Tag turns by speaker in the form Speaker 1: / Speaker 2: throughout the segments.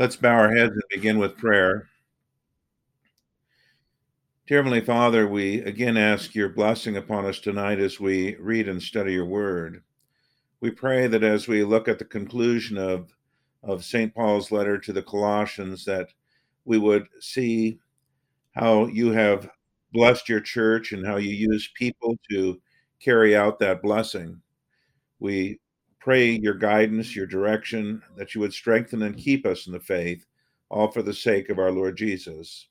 Speaker 1: Let's bow our heads and begin with prayer. Dear Heavenly Father, we again ask your blessing upon us tonight as we read and study your word. We pray that as we look at the conclusion of, of St. Paul's letter to the Colossians, that we would see how you have blessed your church and how you use people to carry out that blessing. We pray your guidance, your direction, that you would strengthen and keep us in the faith, all for the sake of our Lord Jesus.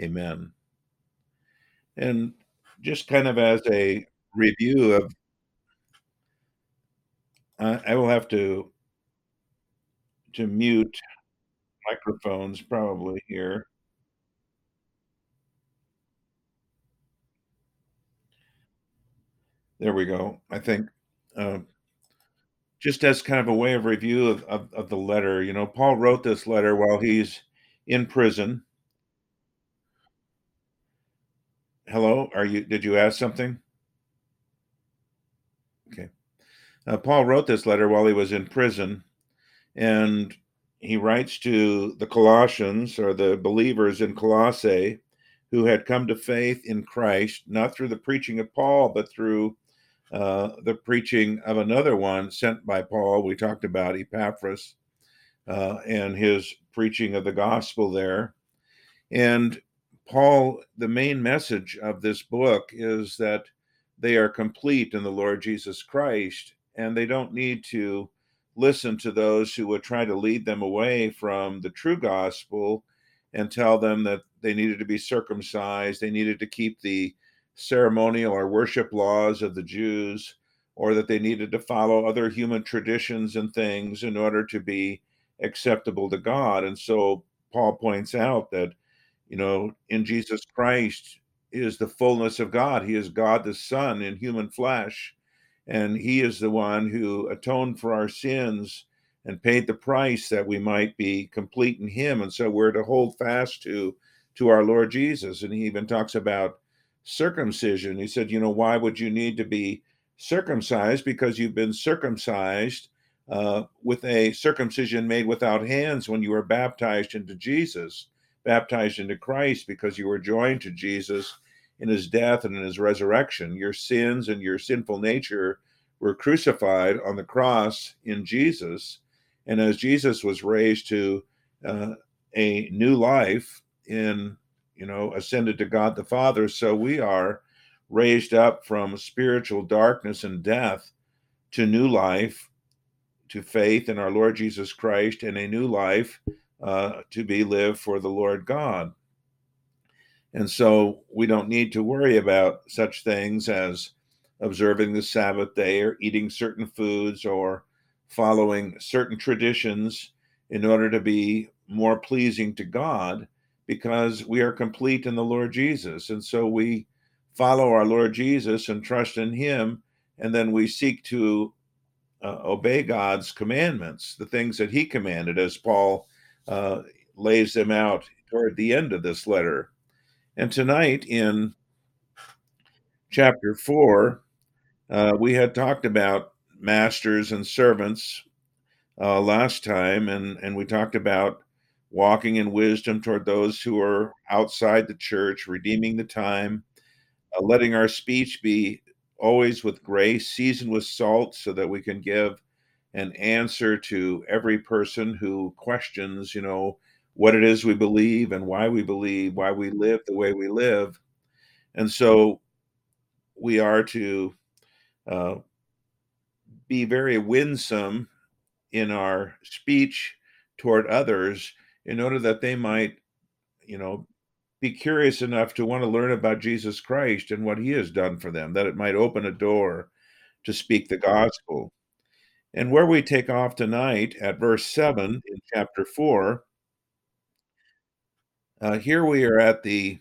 Speaker 1: Amen. And just kind of as a review of, uh, I will have to to mute microphones probably here. There we go. I think uh, just as kind of a way of review of, of, of the letter, you know, Paul wrote this letter while he's in prison Hello, are you did you ask something? Okay. Uh, Paul wrote this letter while he was in prison, and he writes to the Colossians or the believers in Colossae who had come to faith in Christ, not through the preaching of Paul, but through uh, the preaching of another one sent by Paul. We talked about Epaphras uh, and his preaching of the gospel there. And Paul, the main message of this book is that they are complete in the Lord Jesus Christ, and they don't need to listen to those who would try to lead them away from the true gospel and tell them that they needed to be circumcised, they needed to keep the ceremonial or worship laws of the Jews, or that they needed to follow other human traditions and things in order to be acceptable to God. And so Paul points out that you know, in Jesus Christ is the fullness of God. He is God the Son in human flesh. And He is the one who atoned for our sins and paid the price that we might be complete in Him. And so we're to hold fast to to our Lord Jesus. And He even talks about circumcision. He said, you know, why would you need to be circumcised? Because you've been circumcised uh, with a circumcision made without hands when you were baptized into Jesus baptized into Christ because you were joined to Jesus in his death and in his resurrection. Your sins and your sinful nature were crucified on the cross in Jesus. And as Jesus was raised to uh, a new life in, you know, ascended to God the Father, so we are raised up from spiritual darkness and death to new life, to faith in our Lord Jesus Christ, and a new life uh, to be lived for the Lord God. And so we don't need to worry about such things as observing the Sabbath day or eating certain foods or following certain traditions in order to be more pleasing to God because we are complete in the Lord Jesus. And so we follow our Lord Jesus and trust in Him, and then we seek to uh, obey God's commandments, the things that He commanded, as Paul uh, lays them out toward the end of this letter. And tonight in chapter four, uh, we had talked about masters and servants uh, last time, and, and we talked about walking in wisdom toward those who are outside the church, redeeming the time, uh, letting our speech be always with grace, seasoned with salt, so that we can give an answer to every person who questions, you know, what it is we believe and why we believe, why we live the way we live. And so we are to uh, be very winsome in our speech toward others in order that they might, you know, be curious enough to want to learn about Jesus Christ and what he has done for them, that it might open a door to speak the gospel. And where we take off tonight at verse 7 in chapter 4, uh, here we are at the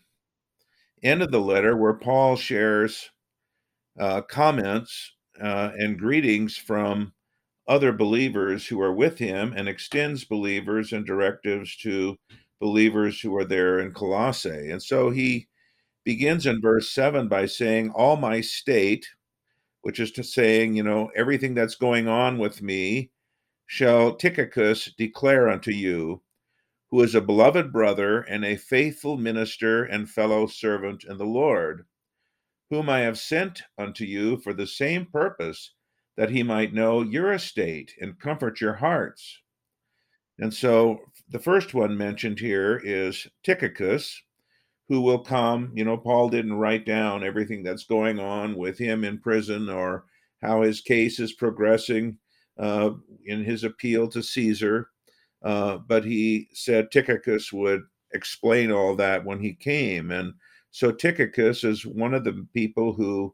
Speaker 1: end of the letter where Paul shares uh, comments uh, and greetings from other believers who are with him and extends believers and directives to believers who are there in Colossae. And so he begins in verse 7 by saying, All my state, which is to saying, you know, everything that's going on with me shall Tychicus declare unto you, who is a beloved brother and a faithful minister and fellow servant in the Lord, whom I have sent unto you for the same purpose, that he might know your estate and comfort your hearts. And so the first one mentioned here is Tychicus, who will come. You know, Paul didn't write down everything that's going on with him in prison or how his case is progressing uh, in his appeal to Caesar. Uh, but he said Tychicus would explain all that when he came. And so Tychicus is one of the people who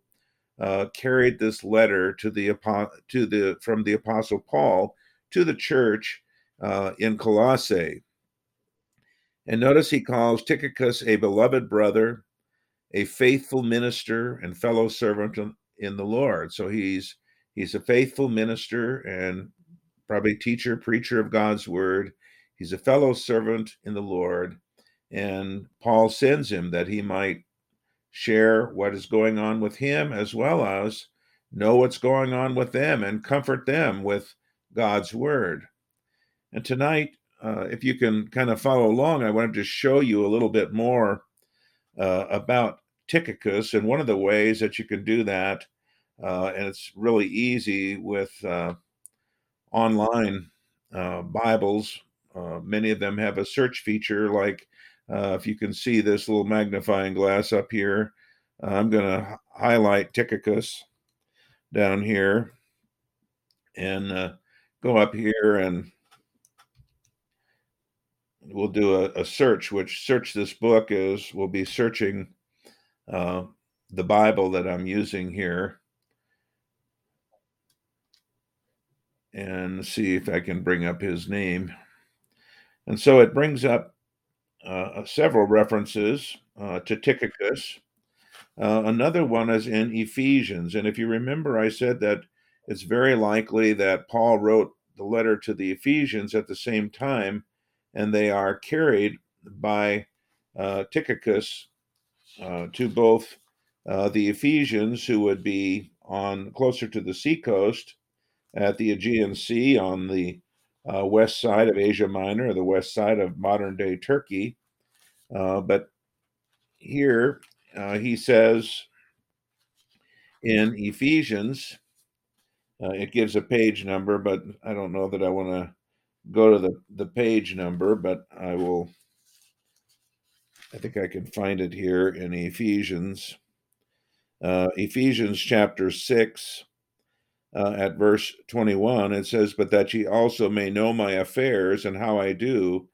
Speaker 1: uh, carried this letter to the to the from the apostle Paul to the church uh, in Colossae. And notice he calls Tychicus a beloved brother, a faithful minister, and fellow servant in the Lord. So he's he's a faithful minister and probably teacher, preacher of God's word. He's a fellow servant in the Lord. And Paul sends him that he might share what is going on with him as well as know what's going on with them and comfort them with God's word. And tonight, uh, if you can kind of follow along, I wanted to show you a little bit more uh, about Tychicus and one of the ways that you can do that. Uh, and it's really easy with uh, online uh, Bibles. Uh, many of them have a search feature, like Uh, if you can see this little magnifying glass up here, uh, I'm going to highlight Tychicus down here and uh, go up here and we'll do a, a, search, which search this book is we'll be searching uh, the Bible that I'm using here and see if I can bring up his name. And so it brings up uh, several references uh, to Tychicus. Uh, another one is in Ephesians. And if you remember, I said that it's very likely that Paul wrote the letter to the Ephesians at the same time and they are carried by uh, Tychicus uh, to both uh, the Ephesians, who would be on closer to the seacoast at the Aegean Sea on the uh, west side of Asia Minor, or the west side of modern day Turkey. Uh, but here uh, he says in Ephesians, it gives a page number, but I don't know that I want to go to the, the page number, but I will, I think I can find it here in Ephesians. Uh, Ephesians chapter 6, uh, at verse 21, it says, But that ye also may know my affairs and how I do,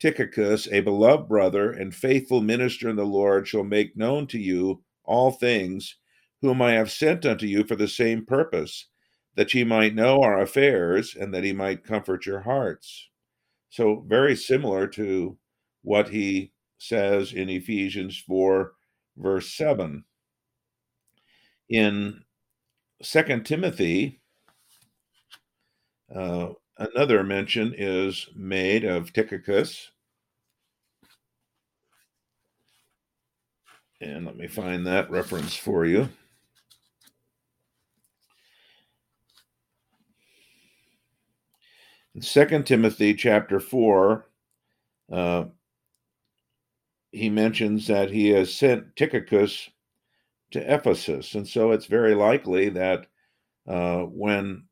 Speaker 1: Tychicus, a beloved brother and faithful minister in the Lord, shall make known to you all things, whom I have sent unto you for the same purpose that ye might know our affairs and that he might comfort your hearts. So, very similar to what he says in Ephesians 4, verse 7. In Second Timothy, uh, another mention is made of Tychicus. And let me find that reference for you. In Second Timothy chapter four, uh, he mentions that he has sent Tychicus to Ephesus, and so it's very likely that uh, when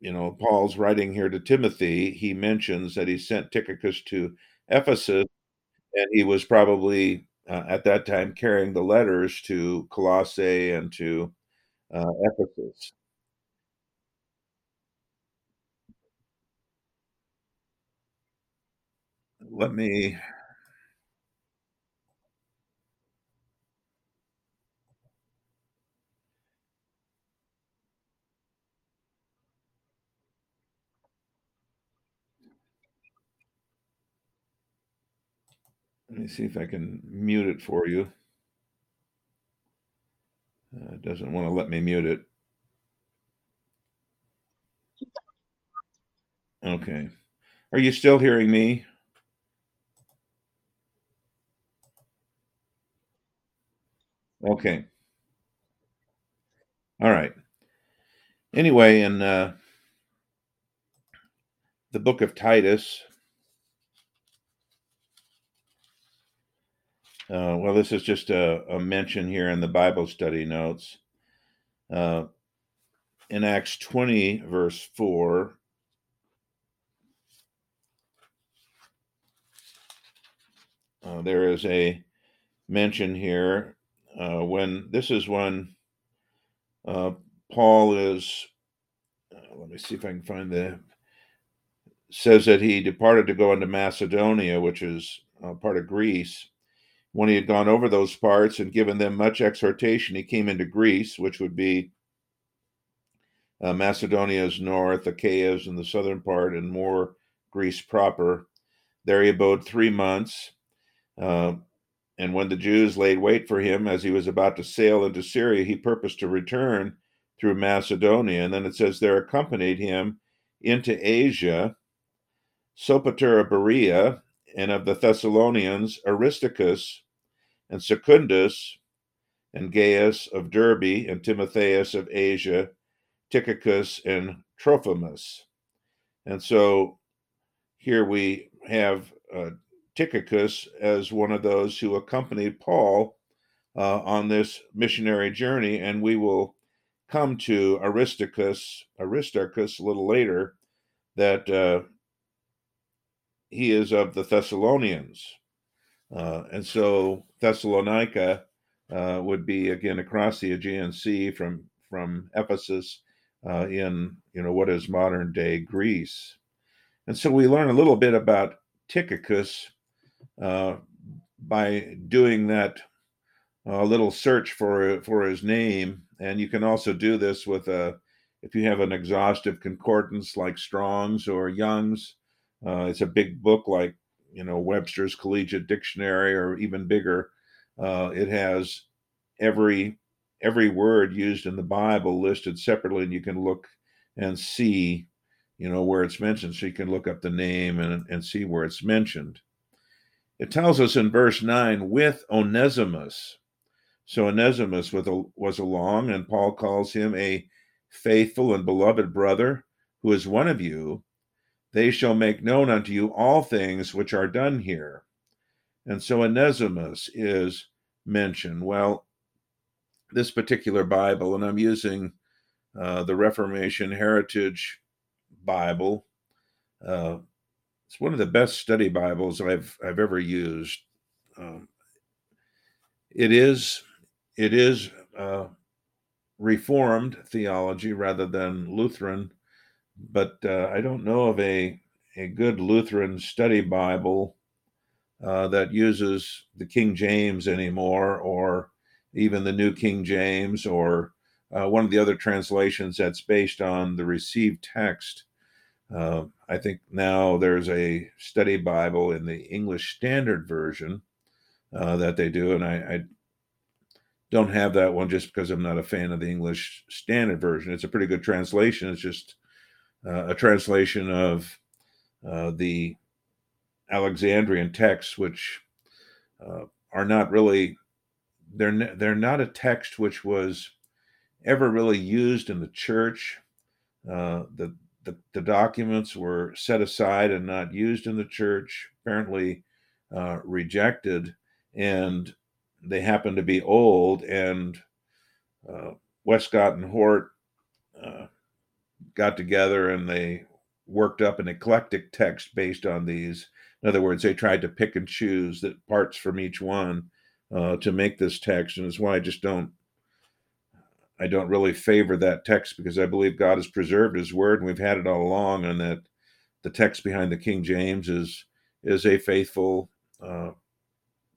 Speaker 1: you know Paul's writing here to Timothy, he mentions that he sent Tychicus to Ephesus, and he was probably uh, at that time carrying the letters to Colossae and to uh, Ephesus. let me let me see if I can mute it for you. Uh, it doesn't want to let me mute it. Okay. Are you still hearing me? Okay. All right. Anyway, in uh, the book of Titus, Uh, well, this is just a, a, mention here in the Bible study notes. Uh, in Acts 20, verse 4, uh, there is a mention here uh, when this is when uh, Paul is, uh, let me see if I can find the, says that he departed to go into Macedonia, which is part of Greece when he had gone over those parts and given them much exhortation, he came into Greece, which would be uh, Macedonia's north, Achaea's in the southern part, and more Greece proper. There he abode three months. Uh, and when the Jews laid wait for him as he was about to sail into Syria, he purposed to return through Macedonia. And then it says there accompanied him into Asia, Sopater of Berea, and of the Thessalonians, Aristarchus, and Secundus, and Gaius of Derbe, and Timotheus of Asia, Tychicus, and Trophimus. And so here we have uh, Tychicus as one of those who accompanied Paul uh, on this missionary journey, and we will come to Aristarchus, Aristarchus a little later, that uh, he is of the Thessalonians. Uh, and so Thessalonica uh, would be again across the Aegean Sea from from Ephesus uh, in you know what is modern day Greece. And so we learn a little bit about Tychicus uh, by doing that uh, little search for for his name. And you can also do this with a if you have an exhaustive concordance like Strong's or Young's. It's a big book like you know Webster's Collegiate Dictionary or even bigger. Uh, it has every every word used in the Bible listed separately, and you can look and see, you know, where it's mentioned. So you can look up the name and, and see where it's mentioned. It tells us in verse 9, with Onesimus. So Onesimus was along, and Paul calls him a faithful and beloved brother who is one of you, they shall make known unto you all things which are done here. And so Onesimus is mentioned. Well, this particular Bible, and I'm using uh, the Reformation Heritage Bible. Uh, it's one of the best study Bibles I've I've ever used. Um, it is it is uh, Reformed theology rather than Lutheran but uh, I don't know of a a good Lutheran study Bible uh, that uses the King James anymore, or even the New King James, or uh, one of the other translations that's based on the received text. Uh, I think now there's a study Bible in the English Standard Version uh, that they do, and I, I don't have that one just because I'm not a fan of the English Standard Version. It's a pretty good translation. It's just a translation of uh, the Alexandrian texts, which uh, are not really they're they're not a text which was ever really used in the church. Uh, the, the, the documents were set aside and not used in the church. Apparently uh, rejected, and they happen to be old. And uh, Westcott and Hort got together and they worked up an eclectic text based on these. In other words, they tried to pick and choose the parts from each one uh, to make this text, and it's why I just don't. I don't really favor that text because I believe God has preserved His Word, and we've had it all along, and that the text behind the King James is is a faithful uh,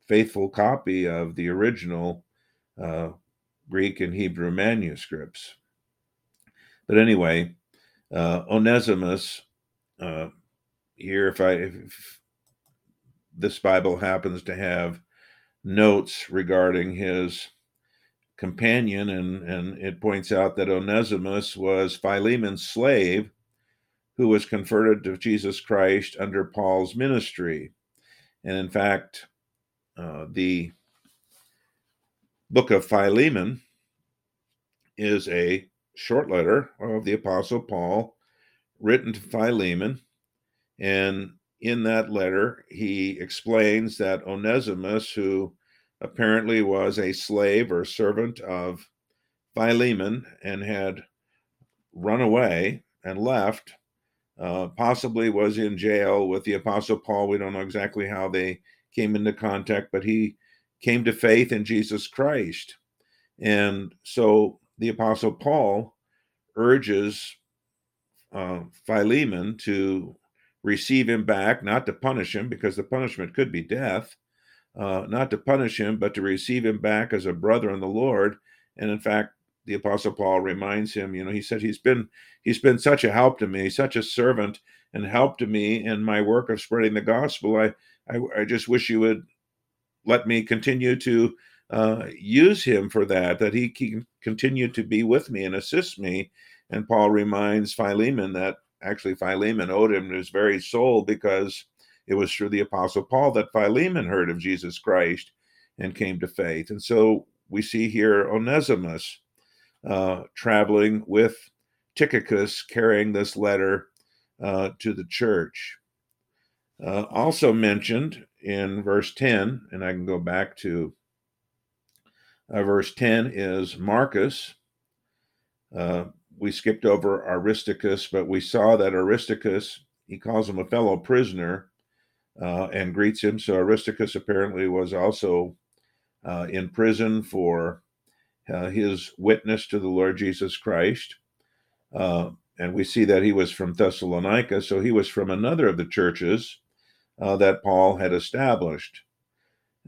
Speaker 1: faithful copy of the original uh, Greek and Hebrew manuscripts. But anyway, uh, Onesimus, uh, here, if I if this Bible happens to have notes regarding his companion, and and it points out that Onesimus was Philemon's slave, who was converted to Jesus Christ under Paul's ministry, and in fact, uh, the book of Philemon is a short letter of the Apostle Paul written to Philemon. And in that letter, he explains that Onesimus, who apparently was a slave or servant of Philemon and had run away and left. Uh, possibly was in jail with the Apostle Paul. We don't know exactly how they came into contact, but he came to faith in Jesus Christ. And so the Apostle Paul urges uh, Philemon to receive him back, not to punish him, because the punishment could be death, uh, not to punish him, but to receive him back as a brother in the Lord. And in fact, the Apostle Paul reminds him, you know, he said, He's been he's been such a help to me, such a servant and help to me in my work of spreading the gospel. I I, I just wish you would let me continue to uh, use him for that, that he can continue to be with me and assist me. And Paul reminds Philemon that actually Philemon owed him his very soul because it was through the Apostle Paul that Philemon heard of Jesus Christ and came to faith. And so we see here Onesimus uh, traveling with Tychicus carrying this letter uh, to the church. Uh, also mentioned in verse 10, and I can go back to uh, verse 10 is Marcus. Uh, we skipped over Aristarchus, but we saw that Aristarchus, he calls him a fellow prisoner uh, and greets him. So Aristarchus apparently was also uh, in prison for uh, his witness to the Lord Jesus Christ. Uh, and we see that he was from Thessalonica, so he was from another of the churches that Paul had established.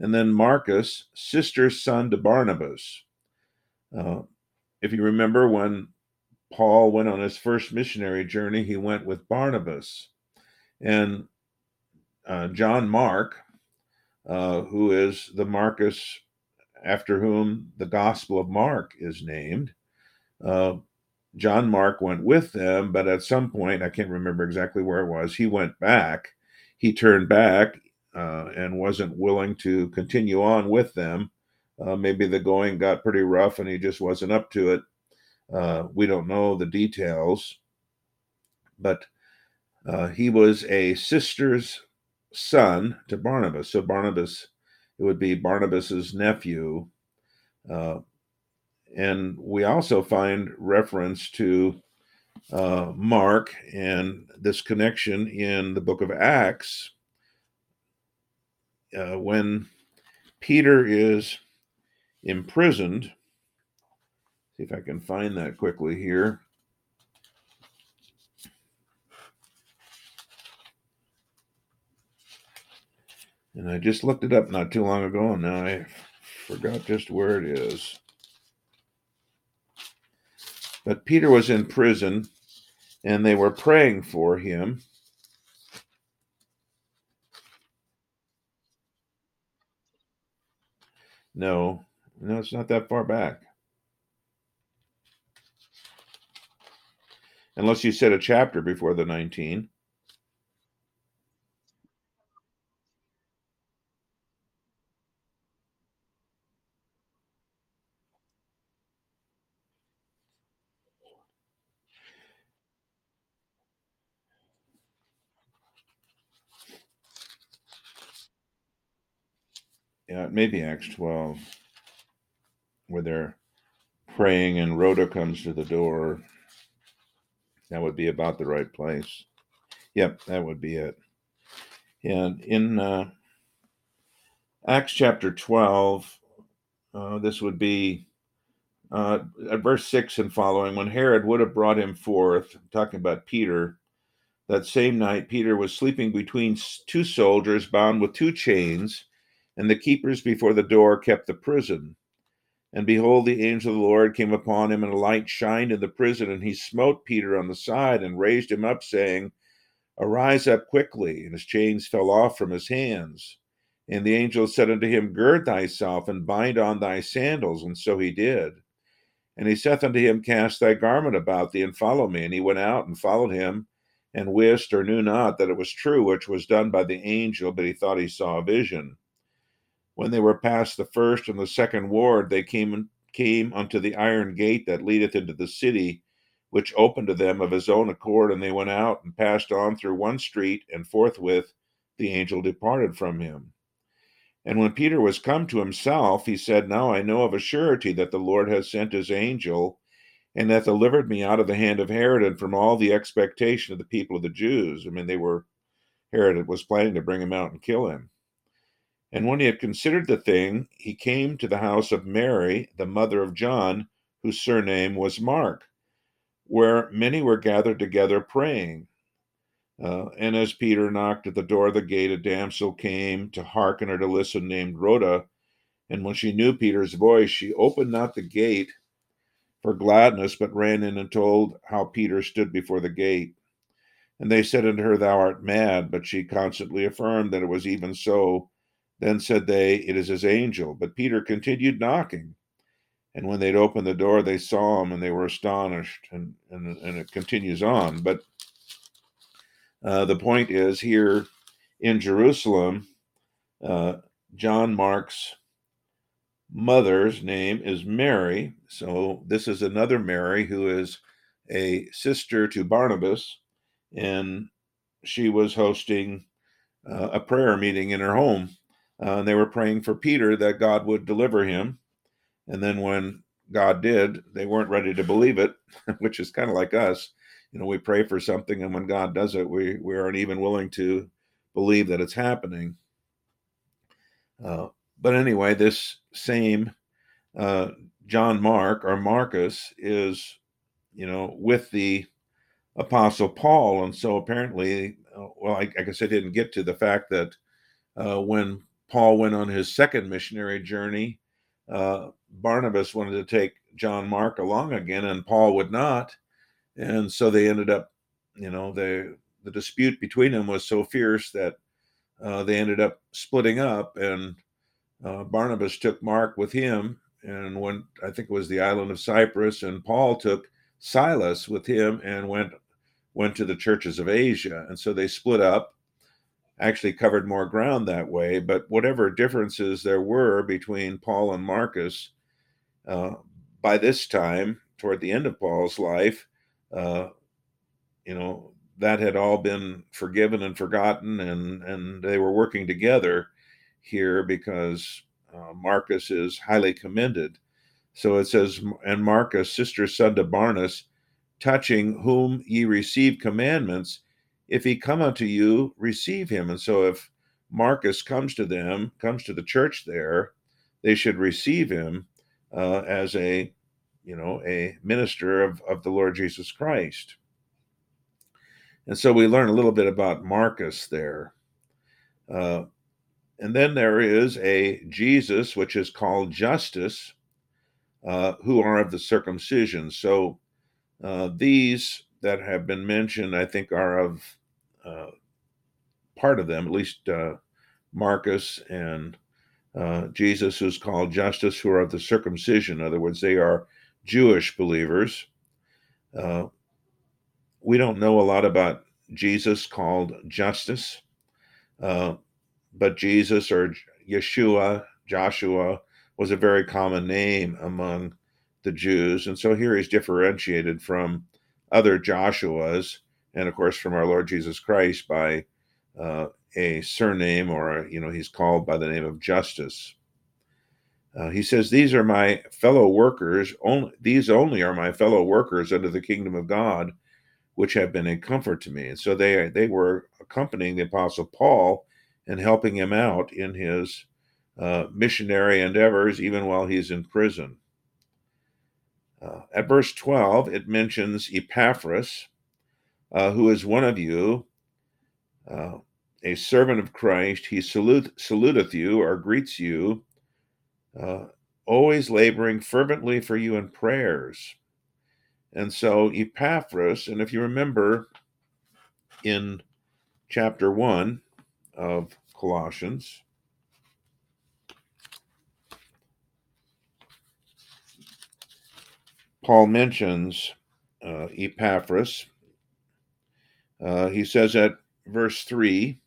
Speaker 1: And then Marcus, sister's son to Barnabas. Uh, if you remember when Paul went on his first missionary journey, he went with Barnabas. And uh, John Mark, uh, who is the Marcus after whom the Gospel of Mark is named, uh, John Mark went with them, but at some point, I can't remember exactly where it was, he went back. He turned back uh, and wasn't willing to continue on with them. Uh, maybe the going got pretty rough and he just wasn't up to it. Uh, we don't know the details, but uh, he was a sister's son to Barnabas. So Barnabas, it would be Barnabas's nephew. Uh, and we also find reference to uh, Mark and this connection in the book of Acts uh, when Peter is imprisoned. See if I can find that quickly here. And I just looked it up not too long ago, and now I forgot just where it is. But Peter was in prison, and they were praying for him. No, no, it's not that far back. Unless you said a chapter before the 19. Yeah, maybe Acts 12, where they're praying and Rhoda comes to the door. That would be about the right place. Yep, that would be it. And in uh, Acts chapter 12, uh, this would be uh, at verse 6 and following when Herod would have brought him forth, talking about Peter. That same night, Peter was sleeping between two soldiers bound with two chains and the keepers before the door kept the prison. And behold, the angel of the Lord came upon him, and a light shined in the prison, and he smote Peter on the side and raised him up, saying, Arise up quickly. And his chains fell off from his hands. And the angel said unto him, Gird thyself and bind on thy sandals. And so he did. And he saith unto him, Cast thy garment about thee and follow me. And he went out and followed him, and wist or knew not that it was true which was done by the angel, but he thought he saw a vision. When they were past the first and the second ward, they came came unto the iron gate that leadeth into the city, which opened to them of his own accord, and they went out and passed on through one street, and forthwith the angel departed from him. And when Peter was come to himself, he said, Now I know of a surety that the Lord has sent his angel and hath delivered me out of the hand of Herod and from all the expectation of the people of the Jews. I mean, they were, Herod was planning to bring him out and kill him. And when he had considered the thing, he came to the house of Mary, the mother of John, whose surname was Mark, where many were gathered together praying. Uh, and as Peter knocked at the door of the gate, a damsel came to hearken or to listen, named Rhoda. And when she knew Peter's voice, she opened not the gate for gladness, but ran in and told how Peter stood before the gate. And they said unto her, Thou art mad. But she constantly affirmed that it was even so. Then said they, It is his angel. But Peter continued knocking. And when they'd opened the door, they saw him and they were astonished. And, and, and it continues on. But uh, the point is here in Jerusalem, uh, John Mark's mother's name is Mary. So this is another Mary who is a sister to Barnabas, and she was hosting uh, a prayer meeting in her home. Uh, and they were praying for Peter that God would deliver him. And then when God did, they weren't ready to believe it, which is kind of like us. You know we pray for something and when god does it we we aren't even willing to believe that it's happening. Uh, but anyway this same uh, john mark or marcus is you know with the apostle paul. And so apparently uh, well I, I, guess i didn't get to the fact that uh, when paul went on his second missionary journey uh, barnabas wanted to take john mark along again and paul would not and so they ended up, you know, the the dispute between them was so fierce that uh, they ended up splitting up, and uh, Barnabas took Mark with him and went. I think it was the island of Cyprus, and Paul took Silas with him and went went to the churches of Asia, and so they split up. Actually, covered more ground that way, but whatever differences there were between Paul and Marcus, uh, by this time, toward the end of Paul's life, uh, you know, that had all been forgiven and forgotten, and and they were working together here because uh, Marcus is highly commended. So it says, and Marcus, sister son to Barnabas, touching whom ye receive commandments, if he come unto you, receive him. And so if Marcus comes to them, comes to the church there, they should receive him uh, as a you know, a minister of, of the Lord Jesus Christ. And so we learn a little bit about Marcus there. Uh, and then there is a Jesus, which is called Justus, uh, who are of the circumcision. So uh, these that have been mentioned, I think, are of uh, part of them, at least uh, Marcus and uh, Jesus, who's called Justus, who are of the circumcision. In other words, they are Jewish believers. Uh, we don't know a lot about Jesus called Justus, uh, but Jesus or Yeshua, Joshua, was a very common name among the Jews. And so here he's differentiated from other Joshuas, and of course from our Lord Jesus Christ by uh, a surname or, you know, he's called by the name of Justus. Uh, he says, These are my fellow workers, only these only are my fellow workers under the kingdom of God, which have been a comfort to me. And so they they were accompanying the apostle Paul and helping him out in his uh, missionary endeavors, even while he's in prison. Uh, at verse 12, it mentions Epaphras, uh, who is one of you, uh, a servant of Christ. He salute, saluteth you or greets you uh, always laboring fervently for you in prayers. And so Epaphras, and if you remember in chapter 1 of Colossians, Paul mentions uh, Epaphras. Uh, he says at verse 3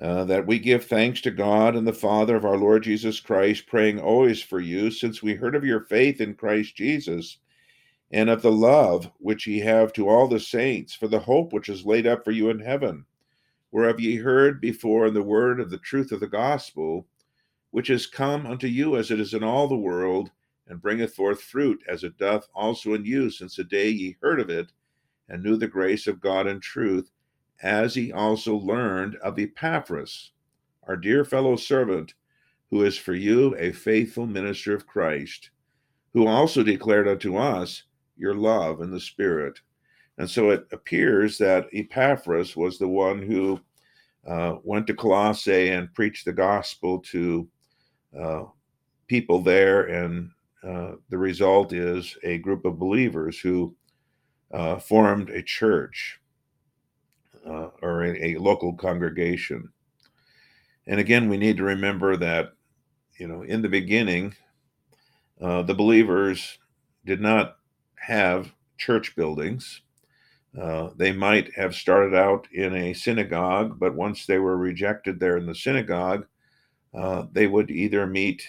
Speaker 1: uh, that we give thanks to God and the Father of our Lord Jesus Christ, praying always for you, since we heard of your faith in Christ Jesus and of the love which ye have to all the saints, for the hope which is laid up for you in heaven, whereof ye heard before in the word of the truth of the gospel, which is come unto you as it is in all the world, and bringeth forth fruit as it doth also in you, since the day ye heard of it, and knew the grace of God in truth, as he also learned of Epaphras, our dear fellow servant, who is for you a faithful minister of Christ, who also declared unto us your love in the Spirit. And so it appears that Epaphras was the one who uh, went to Colossae and preached the gospel to uh, people there. And uh, the result is a group of believers who uh, formed a church uh, or a, a, local congregation. And again, we need to remember that, you know, in the beginning, uh, the believers did not have church buildings. Uh, they might have started out in a synagogue, but once they were rejected there in the synagogue, uh, they would either meet,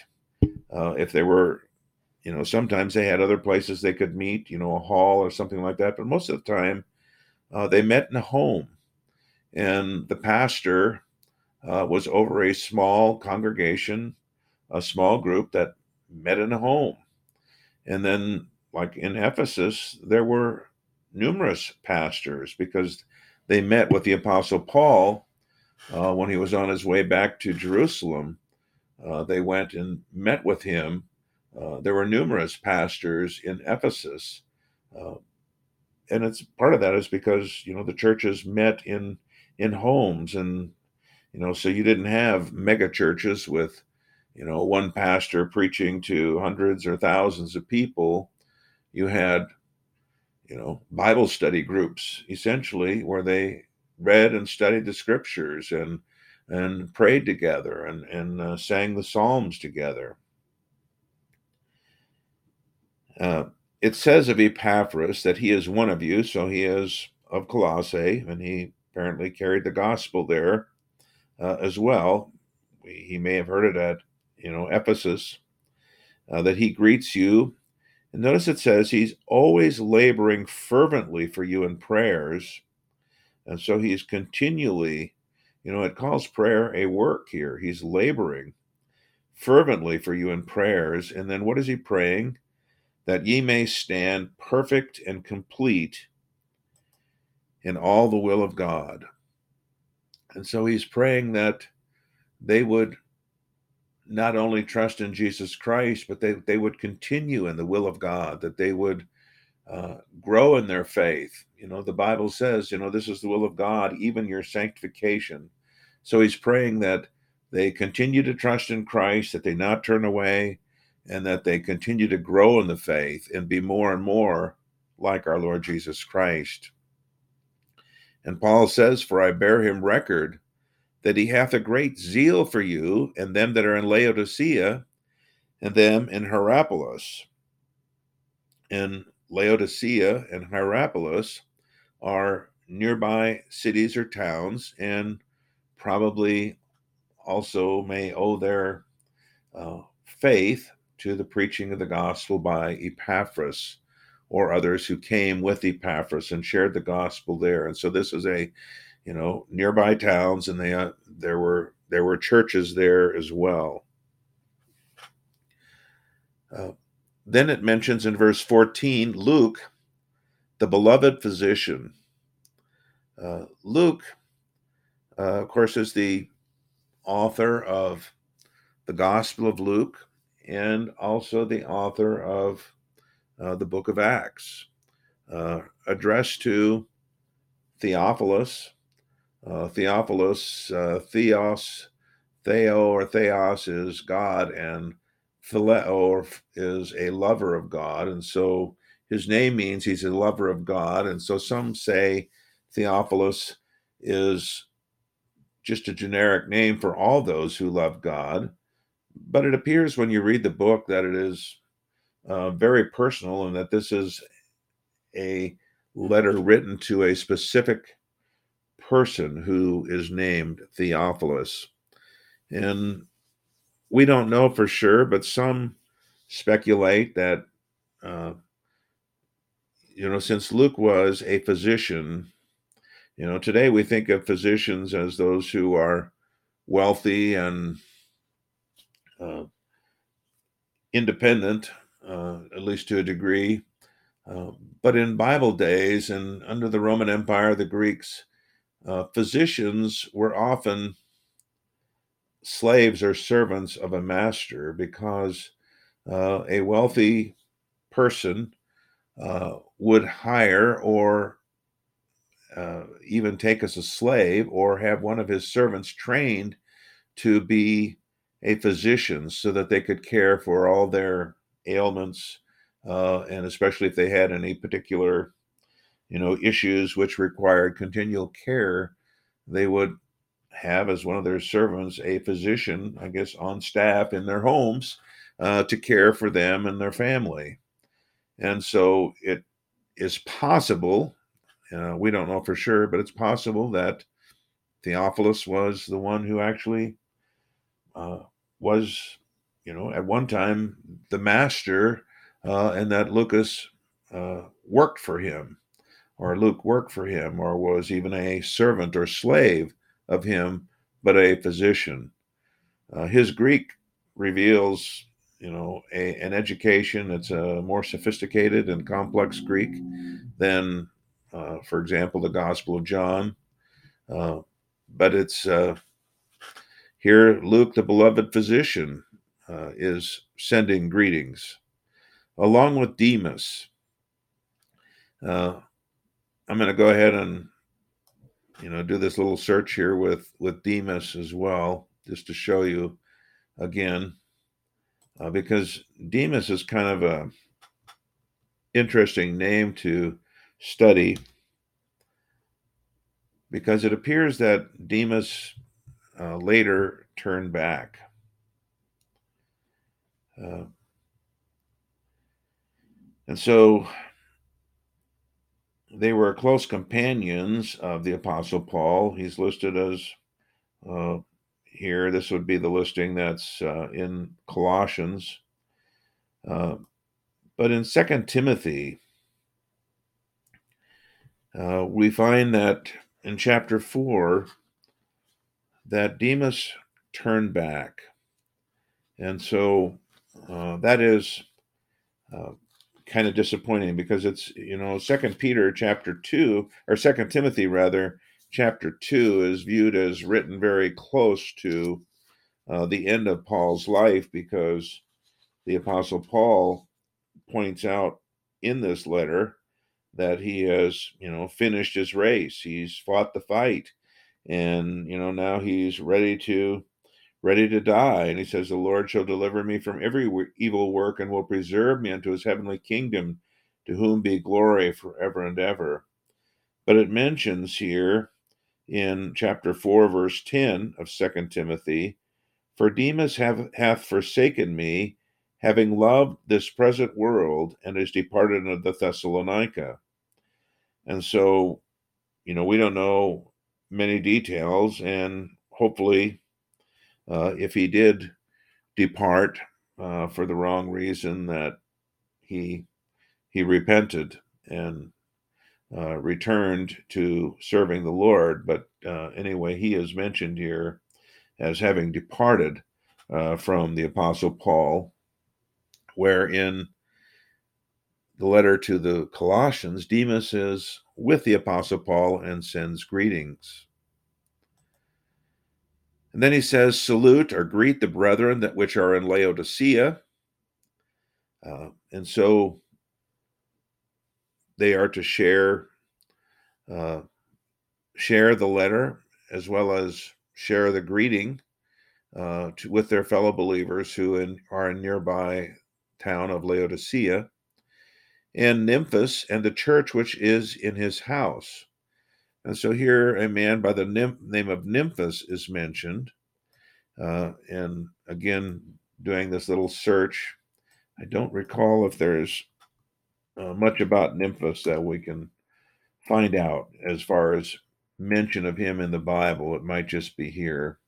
Speaker 1: uh, if they were, you know, sometimes they had other places they could meet, you know, a hall or something like that, but most of the time uh, they met in a home. And the pastor uh, was over a small congregation, a small group that met in a home. And then, like in Ephesus, there were numerous pastors because they met with the Apostle Paul uh, when he was on his way back to Jerusalem. Uh, they went and met with him. Uh, there were numerous pastors in Ephesus. Uh, and it's part of that is because, you know, the churches met in in homes and you know so you didn't have mega churches with you know one pastor preaching to hundreds or thousands of people you had you know, Bible study groups, essentially, where they read and studied the scriptures and and prayed together and and uh, sang the psalms together. Uh, it says of Epaphras that he is one of you, so he is of Colossae, and he apparently carried the gospel there uh, as well. He may have heard it at you know Ephesus. Uh, that he greets you and notice it says he's always laboring fervently for you in prayers. And so he's continually, you know, it calls prayer a work here. He's laboring fervently for you in prayers. And then what is he praying? That ye may stand perfect and complete in all the will of God. And so he's praying that they would not only trust in Jesus Christ, but they, they would continue in the will of God, that they would uh, grow in their faith. You know, the Bible says, you know, this is the will of God, even your sanctification. So he's praying that they continue to trust in Christ, that they not turn away, and that they continue to grow in the faith and be more and more like our Lord Jesus Christ. And Paul says, For I bear him record that he hath a great zeal for you and them that are in Laodicea and them in Hierapolis. And Laodicea and Hierapolis are nearby cities or towns and probably also may owe their uh, faith to the preaching of the gospel by Epaphras or others who came with Epaphras and shared the gospel there. And so this is a you know, nearby towns, and they uh, there were there were churches there as well. Uh, then it mentions in verse 14 Luke, the beloved physician. Uh, Luke, uh, of course, is the author of the Gospel of Luke and also the author of uh, the book of Acts, uh, addressed to Theophilus, uh, Theophilus, uh, Theos, Theo or Theos is God, and Phileo is a lover of God. And so his name means he's a lover of God. And so some say Theophilus is just a generic name for all those who love God. But it appears when you read the book that it is uh, very personal and that this is a letter written to a specific person who is named Theophilus. And we don't know for sure, but some speculate that, uh, you know, since Luke was a physician, You know, today we think of physicians as those who are wealthy and uh, independent, uh, at least to a degree. Uh, but in Bible days and under the Roman Empire, the Greeks, uh, physicians were often slaves or servants of a master because a wealthy person would hire or uh, even take as a slave or have one of his servants trained to be a physician so that they could care for all their ailments uh, and especially if they had any particular you know issues which required continual care they would have as one of their servants a physician i guess on staff in their homes uh, to care for them and their family. And so it is possible uh, we don't know for sure but it's possible that theophilus was the one who actually uh, was you know at one time the master uh, and that lucas uh, worked for him or Luke worked for him, or was even a servant or slave of him, but a physician. Uh, his Greek reveals, you know, a, an education that's a more sophisticated and complex Greek than, uh, for example, the Gospel of John. Uh, but it's uh, here, Luke, the beloved physician, uh, is sending greetings, along with Demas. Uh, I'm going to go ahead and you know do this little search here with with Demas as well, just to show you again, uh, because Demas is kind of a interesting name to study because it appears that Demas uh, later turned back. Uh, and so they were close companions of the Apostle Paul. He's listed as uh, here. This would be the listing that's uh, in Colossians. Uh, but in Second Timothy, uh, we find that in chapter 4 that Demas turned back. And so uh, that is uh, kind of disappointing because it's you know second peter chapter 2 or second timothy rather chapter 2 is viewed as written very close to uh, the end of paul's life because the apostle paul points out in this letter that he has you know finished his race he's fought the fight and you know now he's ready to ready to die. And he says, The Lord shall deliver me from every evil work and will preserve me unto his heavenly kingdom, to whom be glory forever and ever. But it mentions here in chapter 4, verse 10 of Second Timothy, For Demas have, hath forsaken me, having loved this present world, and is departed unto Thessalonica. And so, you know, we don't know many details, and hopefully uh, if he did depart uh, for the wrong reason, that he he repented and uh, returned to serving the Lord. But uh, anyway, he is mentioned here as having departed uh, from the Apostle Paul, where in the letter to the Colossians, Demas is with the Apostle Paul and sends greetings. And then he says, Salute or greet the brethren that which are in Laodicea. Uh, and so they are to share uh, share the letter as well as share the greeting uh, to, with their fellow believers who in, are in nearby town of Laodicea, and Nymphas and the church which is in his house. And so here a man by the name of Nymphas is mentioned. Uh, and again, doing this little search, I don't recall if there's uh, much about Nymphas that we can find out as far as mention of him in the Bible. It might just be here.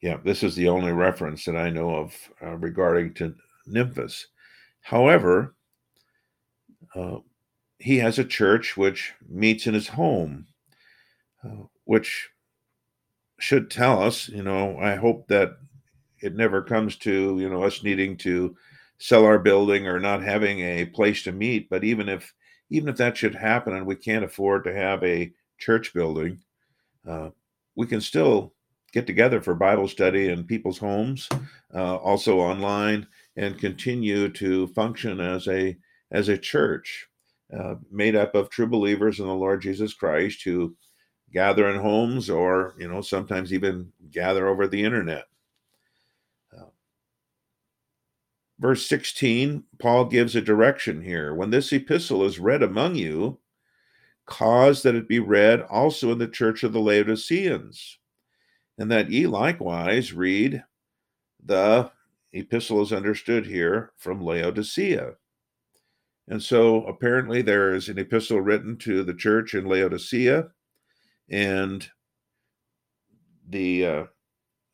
Speaker 1: Yeah, this is the only reference that I know of uh, regarding to Nymphas. However, uh, he has a church which meets in his home, uh, which should tell us, you know, I hope that it never comes to, you know, us needing to sell our building or not having a place to meet. But even if even if that should happen and we can't afford to have a church building, uh, we can still get together for Bible study in people's homes, uh, also online, and continue to function as a as a church uh, made up of true believers in the Lord Jesus Christ who gather in homes or you know sometimes even gather over the internet. Uh, verse 16, Paul gives a direction here. When this epistle is read among you, cause that it be read also in the church of the Laodiceans and that ye likewise read the epistle is understood here from Laodicea. And so apparently there is an epistle written to the church in Laodicea, and the uh,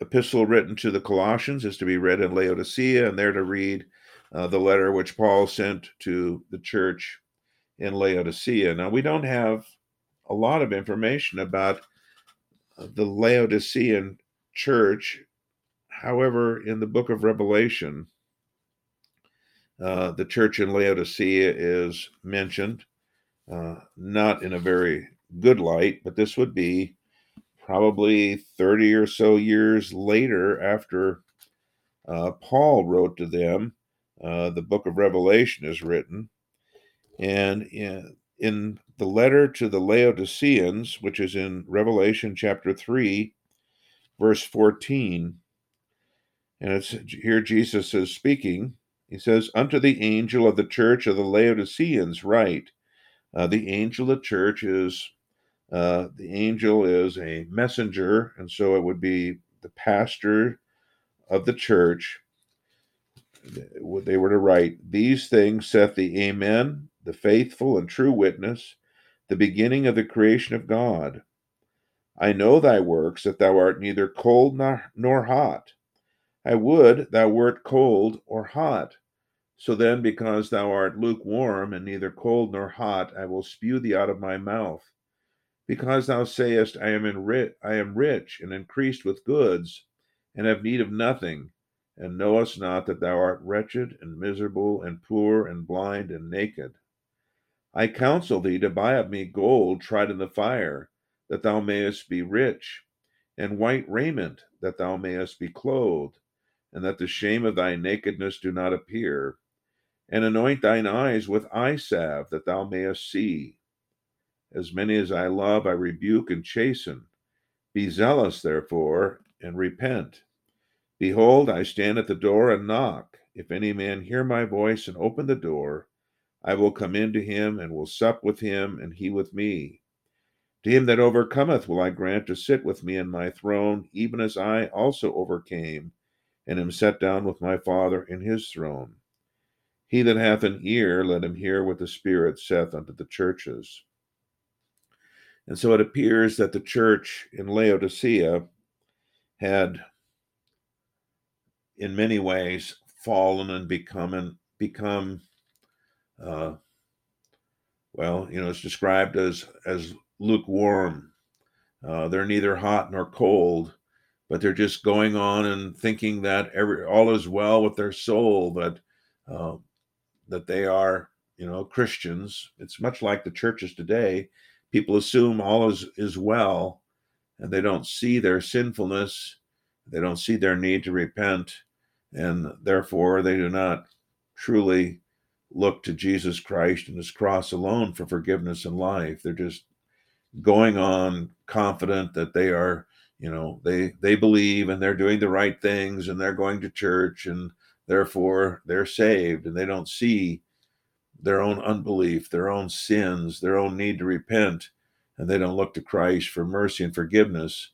Speaker 1: epistle written to the Colossians is to be read in Laodicea, and they're to read uh, the letter which Paul sent to the church in Laodicea. Now, we don't have a lot of information about the Laodicean church. However, in the book of Revelation, uh, the church in Laodicea is mentioned, uh, not in a very good light, but this would be probably 30 or so years later after uh, Paul wrote to them. Uh, the book of Revelation is written. And in, in the letter to the Laodiceans, which is in Revelation chapter 3, verse 14. And it's here Jesus is speaking. He says, Unto the angel of the church of the Laodiceans, write. Uh, the angel of the church is uh, the angel is a messenger, and so it would be the pastor of the church. They were to write, These things saith the Amen, the faithful and true witness, the beginning of the creation of God. I know thy works, that thou art neither cold nor, nor hot. I would thou wert cold or hot. So then, because thou art lukewarm and neither cold nor hot, I will spew thee out of my mouth. Because thou sayest, I am, ri- I am rich and increased with goods, and have need of nothing, and knowest not that thou art wretched and miserable and poor and blind and naked. I counsel thee to buy of me gold tried in the fire, that thou mayest be rich, and white raiment, that thou mayest be clothed, and that the shame of thy nakedness do not appear. And anoint thine eyes with eye salve, that thou mayest see. As many as I love, I rebuke and chasten. Be zealous, therefore, and repent. Behold, I stand at the door and knock. If any man hear my voice and open the door, I will come in to him and will sup with him, and he with me. To him that overcometh will I grant to sit with me in my throne, even as I also overcame, and am set down with my Father in his throne. He that hath an ear, let him hear what the Spirit saith unto the churches. And so it appears that the church in Laodicea had, in many ways, fallen and become, become uh, well, you know, it's described as as lukewarm. Uh, they're neither hot nor cold, but they're just going on and thinking that every all is well with their soul, that uh, that they are, you know, Christians. It's much like the churches today. People assume all is is well, and they don't see their sinfulness. They don't see their need to repent, and therefore they do not truly look to Jesus Christ and his cross alone for forgiveness and life. They're just going on confident that they are, you know, they they believe and they're doing the right things and they're going to church and therefore they're saved and they don't see their own unbelief, their own sins, their own need to repent and they don't look to Christ for mercy and forgiveness.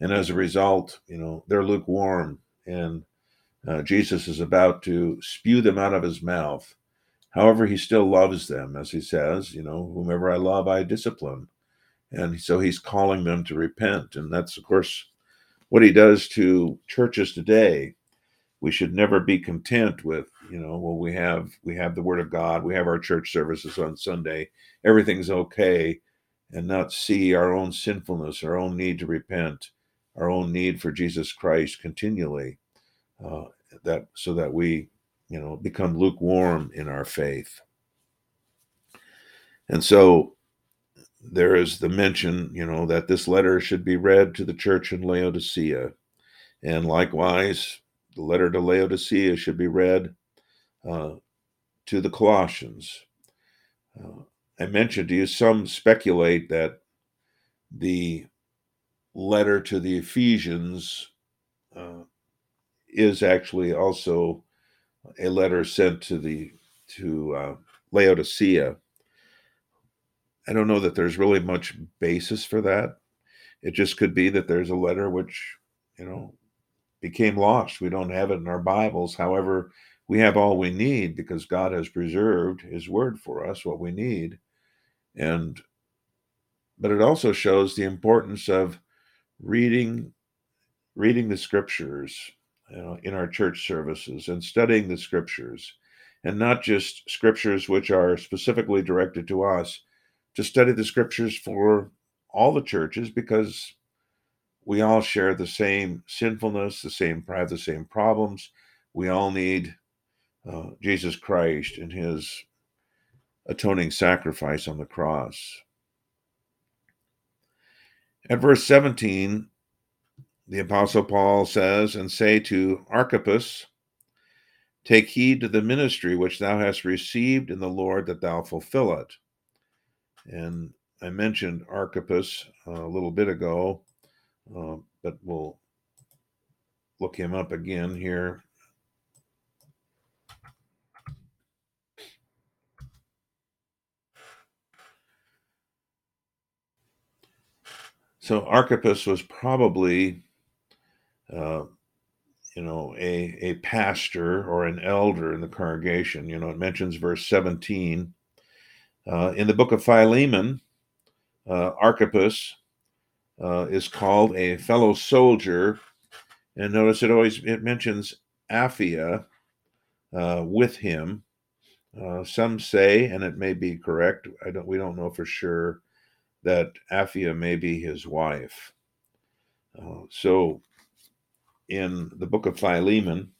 Speaker 1: And as a result, you know, they're lukewarm and uh, Jesus is about to spew them out of his mouth However, he still loves them, as he says, you know, whomever I love, I discipline. And so he's calling them to repent. And that's, of course, what he does to churches today. we should never be content with you know well we have we have the word of god we have our church services on sunday everything's okay and not see our own sinfulness our own need to repent our own need for jesus christ continually uh, that so that we you know become lukewarm in our faith and so there is the mention you know that this letter should be read to the church in laodicea and likewise the letter to Laodicea should be read uh, to the Colossians. Uh, I mentioned to you, some speculate that the letter to the Ephesians uh, is actually also a letter sent to the to uh, Laodicea. I don't know that there's really much basis for that. It just could be that there's a letter which, you know, became lost. We don't have it in our Bibles. However, we have all we need because God has preserved his word for us, what we need. And but it also shows the importance of reading reading the scriptures you know, in our church services and studying the scriptures and not just scriptures which are specifically directed to us to study the scriptures for all the churches because we all share the same sinfulness, the same have the same problems. We all need uh, Jesus Christ and His atoning sacrifice on the cross. At verse 17, the Apostle Paul says, And say to Archippus, Take heed to the ministry which thou hast received in the Lord, that thou fulfill it. And I mentioned Archippus a little bit ago. Uh, but we'll look him up again here. So Archippus was probably, uh, you know, a, a pastor or an elder in the congregation. You know, it mentions verse 17. Uh, in the book of Philemon, uh, Archippus uh, is called a fellow soldier. And notice it always it mentions Apphia uh, with him. Uh, some say, and it may be correct, I don't we don't know for sure, that Apphia may be his wife. Uh, so in the book of Philemon,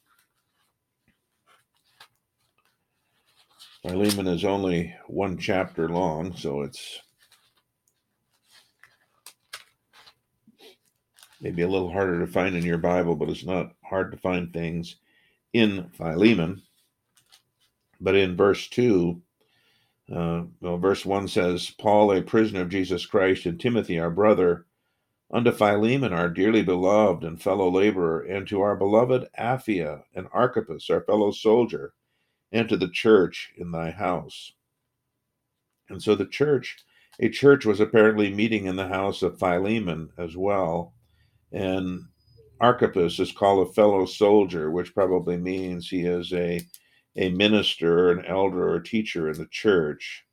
Speaker 1: Philemon is only one chapter long, so it's maybe a little harder to find in your Bible, but it's not hard to find things in Philemon. But in verse 2, uh, well, verse 1 says, Paul, a prisoner of Jesus Christ, and Timothy, our brother, unto Philemon, our dearly beloved and fellow laborer, and to our beloved Apphia and Archippus, our fellow soldier, and to the church in thy house. And so the church, a church was apparently meeting in the house of Philemon as well. And Archippus is called a fellow soldier, which probably means he is a a minister, an elder, or a teacher in the church.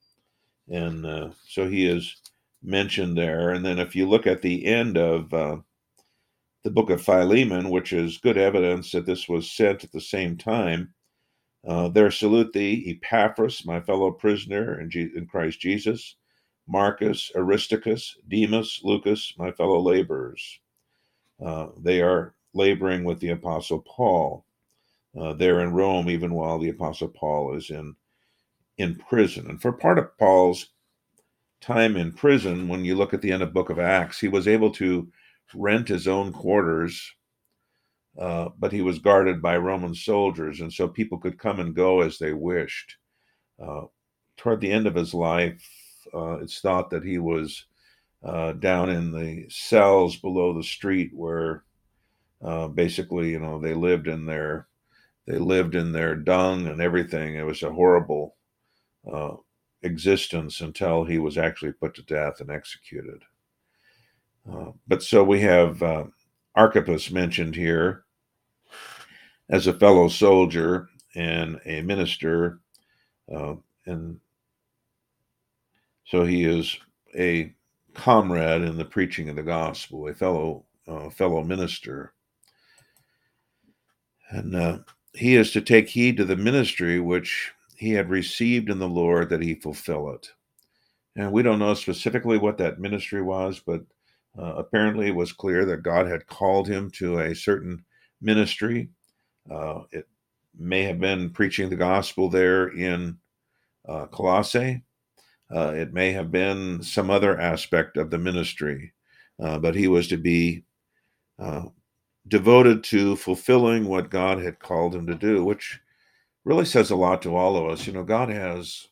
Speaker 1: And uh, so he is mentioned there. And then if you look at the end of uh, the book of Philemon, which is good evidence that this was sent at the same time, uh, there salute thee, Epaphras, my fellow prisoner in, in Christ Jesus, Marcus, Aristarchus, Demas, Lucas, my fellow laborers. Uh, they are laboring with the Apostle Paul uh, there in Rome, even while the Apostle Paul is in in prison. And for part of Paul's time in prison, when you look at the end of Book of Acts, he was able to rent his own quarters, uh, but he was guarded by Roman soldiers, and so people could come and go as they wished. Uh, toward the end of his life, uh, it's thought that he was uh, down in the cells below the street where uh, basically, you know, they lived in their they lived in their dung and everything. It was a horrible existence until he was actually put to death and executed. But so we have Archippus mentioned here as a fellow soldier and a minister, uh, and so he is a comrade in the preaching of the gospel, a fellow uh, fellow minister. And uh, he is to take heed to the ministry which he had received in the Lord that he fulfill it. And we don't know specifically what that ministry was, but uh, apparently it was clear that God had called him to a certain ministry. Uh, it may have been preaching the gospel there in uh, Colossae. Uh, it may have been some other aspect of the ministry, uh, but he was to be uh, devoted to fulfilling what God had called him to do, which really says a lot to all of us. You know, God has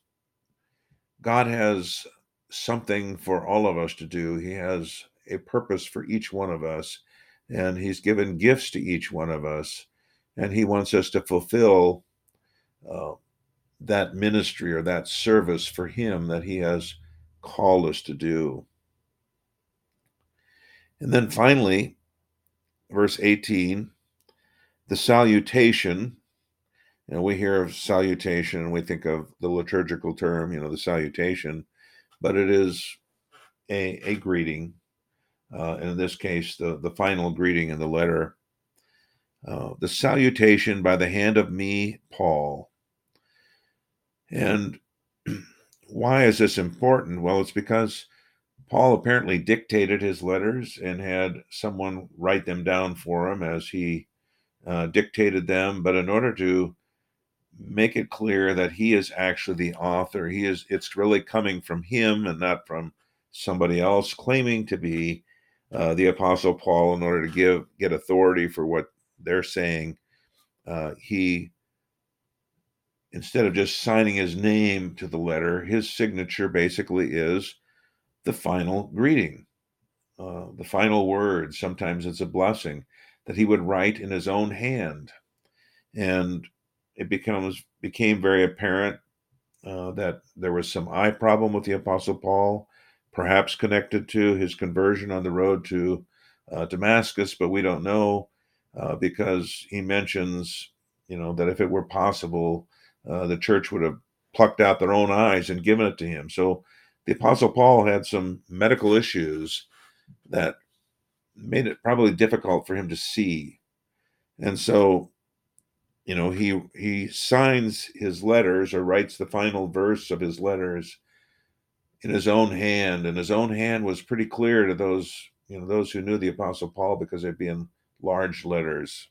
Speaker 1: God has something for all of us to do. He has a purpose for each one of us, and He's given gifts to each one of us, and He wants us to fulfill uh, that ministry or that service for Him that He has called us to do. And then finally, verse 18, the salutation. Know, we hear of salutation and we think of the liturgical term, you know, the salutation, but it is a, a greeting. Uh, and in this case, the, the final greeting in the letter. Uh, the salutation by the hand of me, Paul. And why is this important? Well, it's because Paul apparently dictated his letters and had someone write them down for him as he uh, dictated them. But in order to make it clear that he is actually the author, he is it's really coming from him and not from somebody else claiming to be uh, the apostle Paul in order to give get authority for what they're saying. Uh, he instead of just signing his name to the letter, his signature basically is the final greeting, uh, the final word. Sometimes it's a blessing that he would write in his own hand, and it becomes became very apparent uh, that there was some eye problem with the Apostle Paul, perhaps connected to his conversion on the road to uh, Damascus, but we don't know uh, because he mentions, you know, that if it were possible, uh, the church would have plucked out their own eyes and given it to him. So the Apostle Paul had some medical issues that made it probably difficult for him to see. And so, you know, he he signs his letters or writes the final verse of his letters in his own hand, and his own hand was pretty clear to those, you know, those who knew the Apostle Paul because they'd be in large letters.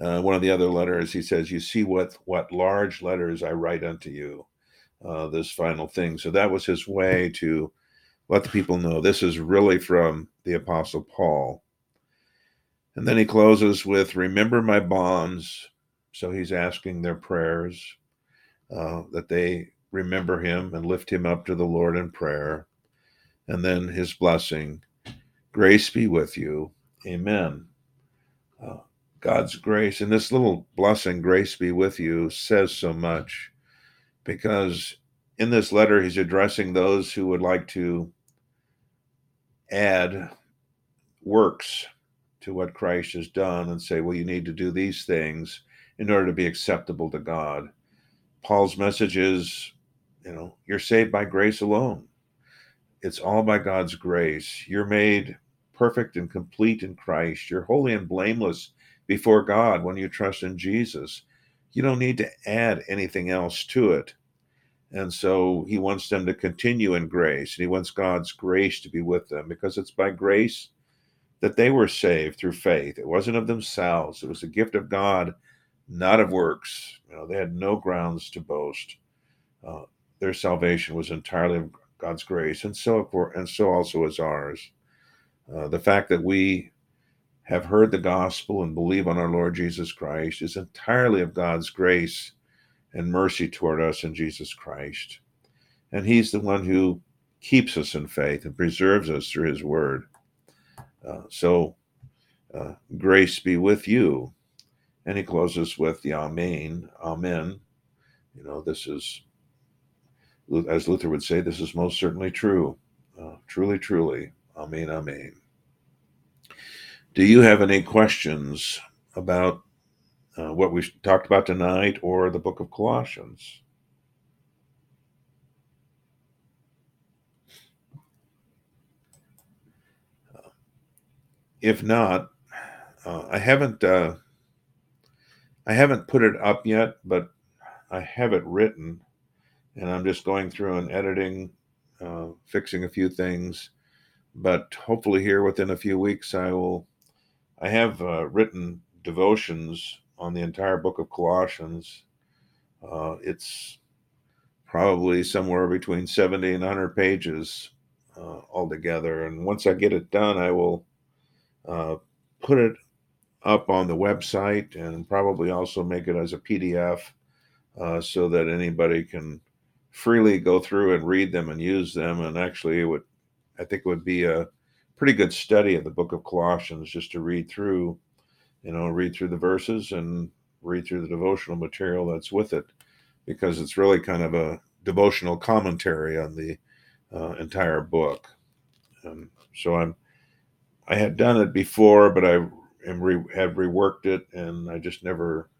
Speaker 1: Uh, one of the other letters, he says, "You see what what large letters I write unto you." uh, this final thing. So that was his way to let the people know this is really from the Apostle Paul. And then he closes with, Remember my bonds. So he's asking their prayers uh, that they remember him and lift him up to the Lord in prayer. And then his blessing Grace be with you. Amen. Uh, God's grace and this little blessing, Grace be with you, says so much because in this letter he's addressing those who would like to add works to what Christ has done and say, well, you need to do these things in order to be acceptable to God. Paul's message is, you know, you're saved by grace alone. It's all by God's grace. You're made perfect and complete in Christ. You're holy and blameless before God when you trust in Jesus. You don't need to add anything else to it. And so he wants them to continue in grace. And he wants God's grace to be with them because it's by grace that they were saved through faith. It wasn't of themselves, it was a gift of God, not of works. You know, they had no grounds to boast. Uh, their salvation was entirely of God's grace, and so for and so also is ours. Uh, the fact that we have heard the gospel and believe on our Lord Jesus Christ is entirely of God's grace and mercy toward us in Jesus Christ. And He's the one who keeps us in faith and preserves us through His word. Uh, so, uh, grace be with you. And he closes with the Amen. Amen. You know, this is, as Luther would say, this is most certainly true. Uh, truly, truly. Amen. Amen. Do you have any questions about uh, what we talked about tonight or the book of Colossians? Uh, if not, uh, I haven't uh, I haven't put it up yet, but I have it written, and I'm just going through and editing, uh, fixing a few things. But hopefully, here within a few weeks, I will. I have uh, written devotions on the entire book of Colossians. Uh, it's probably somewhere between 70 and 100 pages uh, altogether. And once I get it done, I will uh, put it up on the website and probably also make it as a PDF uh, so that anybody can freely go through and read them and use them. And actually, it would, I think, it would be a pretty good study of the book of Colossians just to read through, you know, read through the verses and read through the devotional material that's with it because it's really kind of a devotional commentary on the uh, entire book. Um, so I'm I had done it before, but I am re, have reworked it, and I just never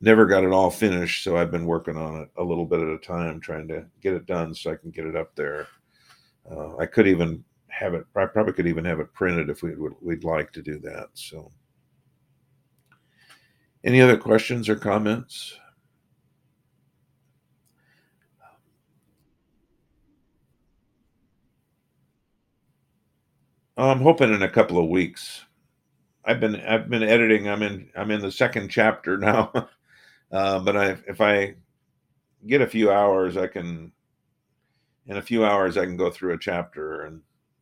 Speaker 1: never got it all finished. So I've been working on it a little bit at a time, trying to get it done so I can get it up there. Uh, I could even have it. I probably could even have it printed if we would we'd like to do that. So, any other questions or comments? I'm hoping in a couple of weeks. I've been I've been editing. I'm in I'm in the second chapter now, uh, but I if I get a few hours, I can in a few hours I can go through a chapter, and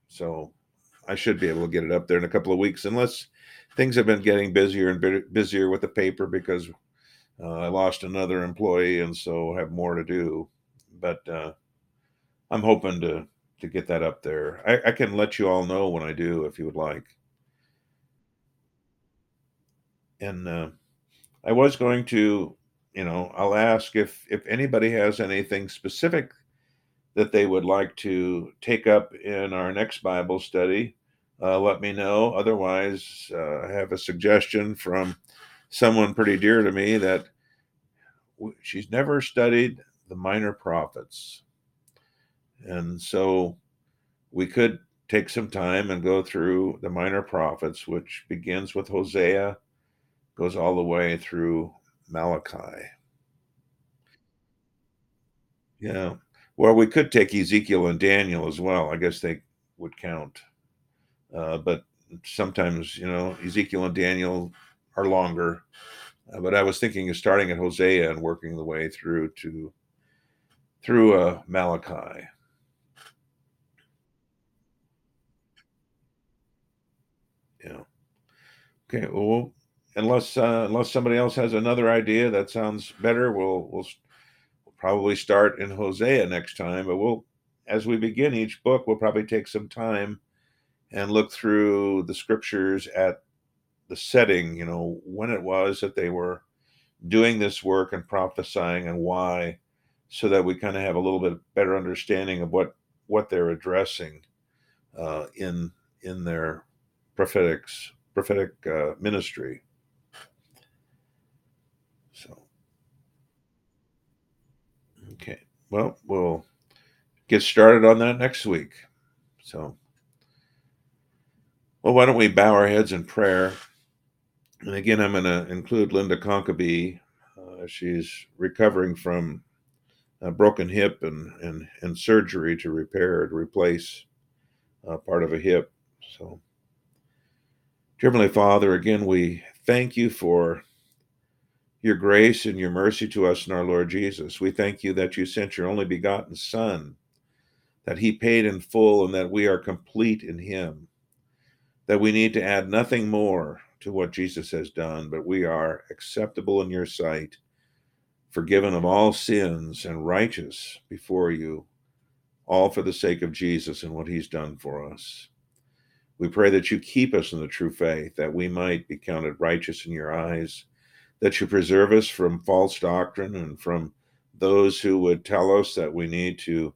Speaker 1: so I should be able to get it up there in a couple of weeks, unless things have been getting busier and busier with the paper because uh, I lost another employee, and so have more to do. But uh, I'm hoping to to get that up there. I, I can let you all know when I do if you would like. And uh, I was going to, you know, I'll ask if if anybody has anything specific that they would like to take up in our next Bible study. Uh, let me know. Otherwise, uh, I have a suggestion from someone pretty dear to me that she's never studied the minor prophets. And so we could take some time and go through the minor prophets, which begins with Hosea, goes all the way through Malachi. Yeah. Well, we could take Ezekiel and Daniel as well. I guess they would count. Uh, but sometimes, you know, Ezekiel and Daniel are longer. Uh, but I was thinking of starting at Hosea and working the way through to through uh, Malachi. Yeah. Okay. Well, unless uh, unless somebody else has another idea that sounds better, we'll we'll, we'll probably start in Hosea next time. But we'll as we begin each book, we'll probably take some time and look through the scriptures at the setting. You know when it was that they were doing this work and prophesying and why, so that we kind of have a little bit better understanding of what what they're addressing uh, in in their prophetics prophetic uh, ministry. So, okay, well, we'll get started on that next week. So, well, why don't we bow our heads in prayer? And again, I'm going to include Linda Conkaby. Uh, she's recovering from a broken hip and, and, and surgery to repair to replace uh, part of a hip. So, Heavenly Father, again, we thank you for your grace and your mercy to us in our Lord Jesus. We thank you that you sent your only begotten Son, that he paid in full, and that we are complete in him, that we need to add nothing more to what Jesus has done, but we are acceptable in your sight, forgiven of all sins, and righteous before you, all for the sake of Jesus and what he's done for us. We pray that you keep us in the true faith, that we might be counted righteous in your eyes, that you preserve us from false doctrine and from those who would tell us that we need to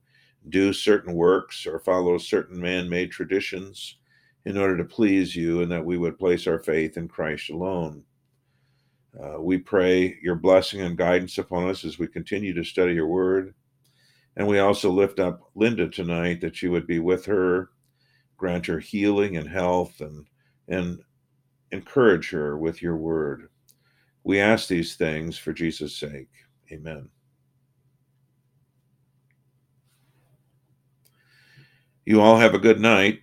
Speaker 1: do certain works or follow certain man made traditions in order to please you, and that we would place our faith in Christ alone. Uh, we pray your blessing and guidance upon us as we continue to study your word. And we also lift up Linda tonight that you would be with her grant her healing and health and and encourage her with your word. We ask these things for Jesus' sake. Amen. You all have a good night.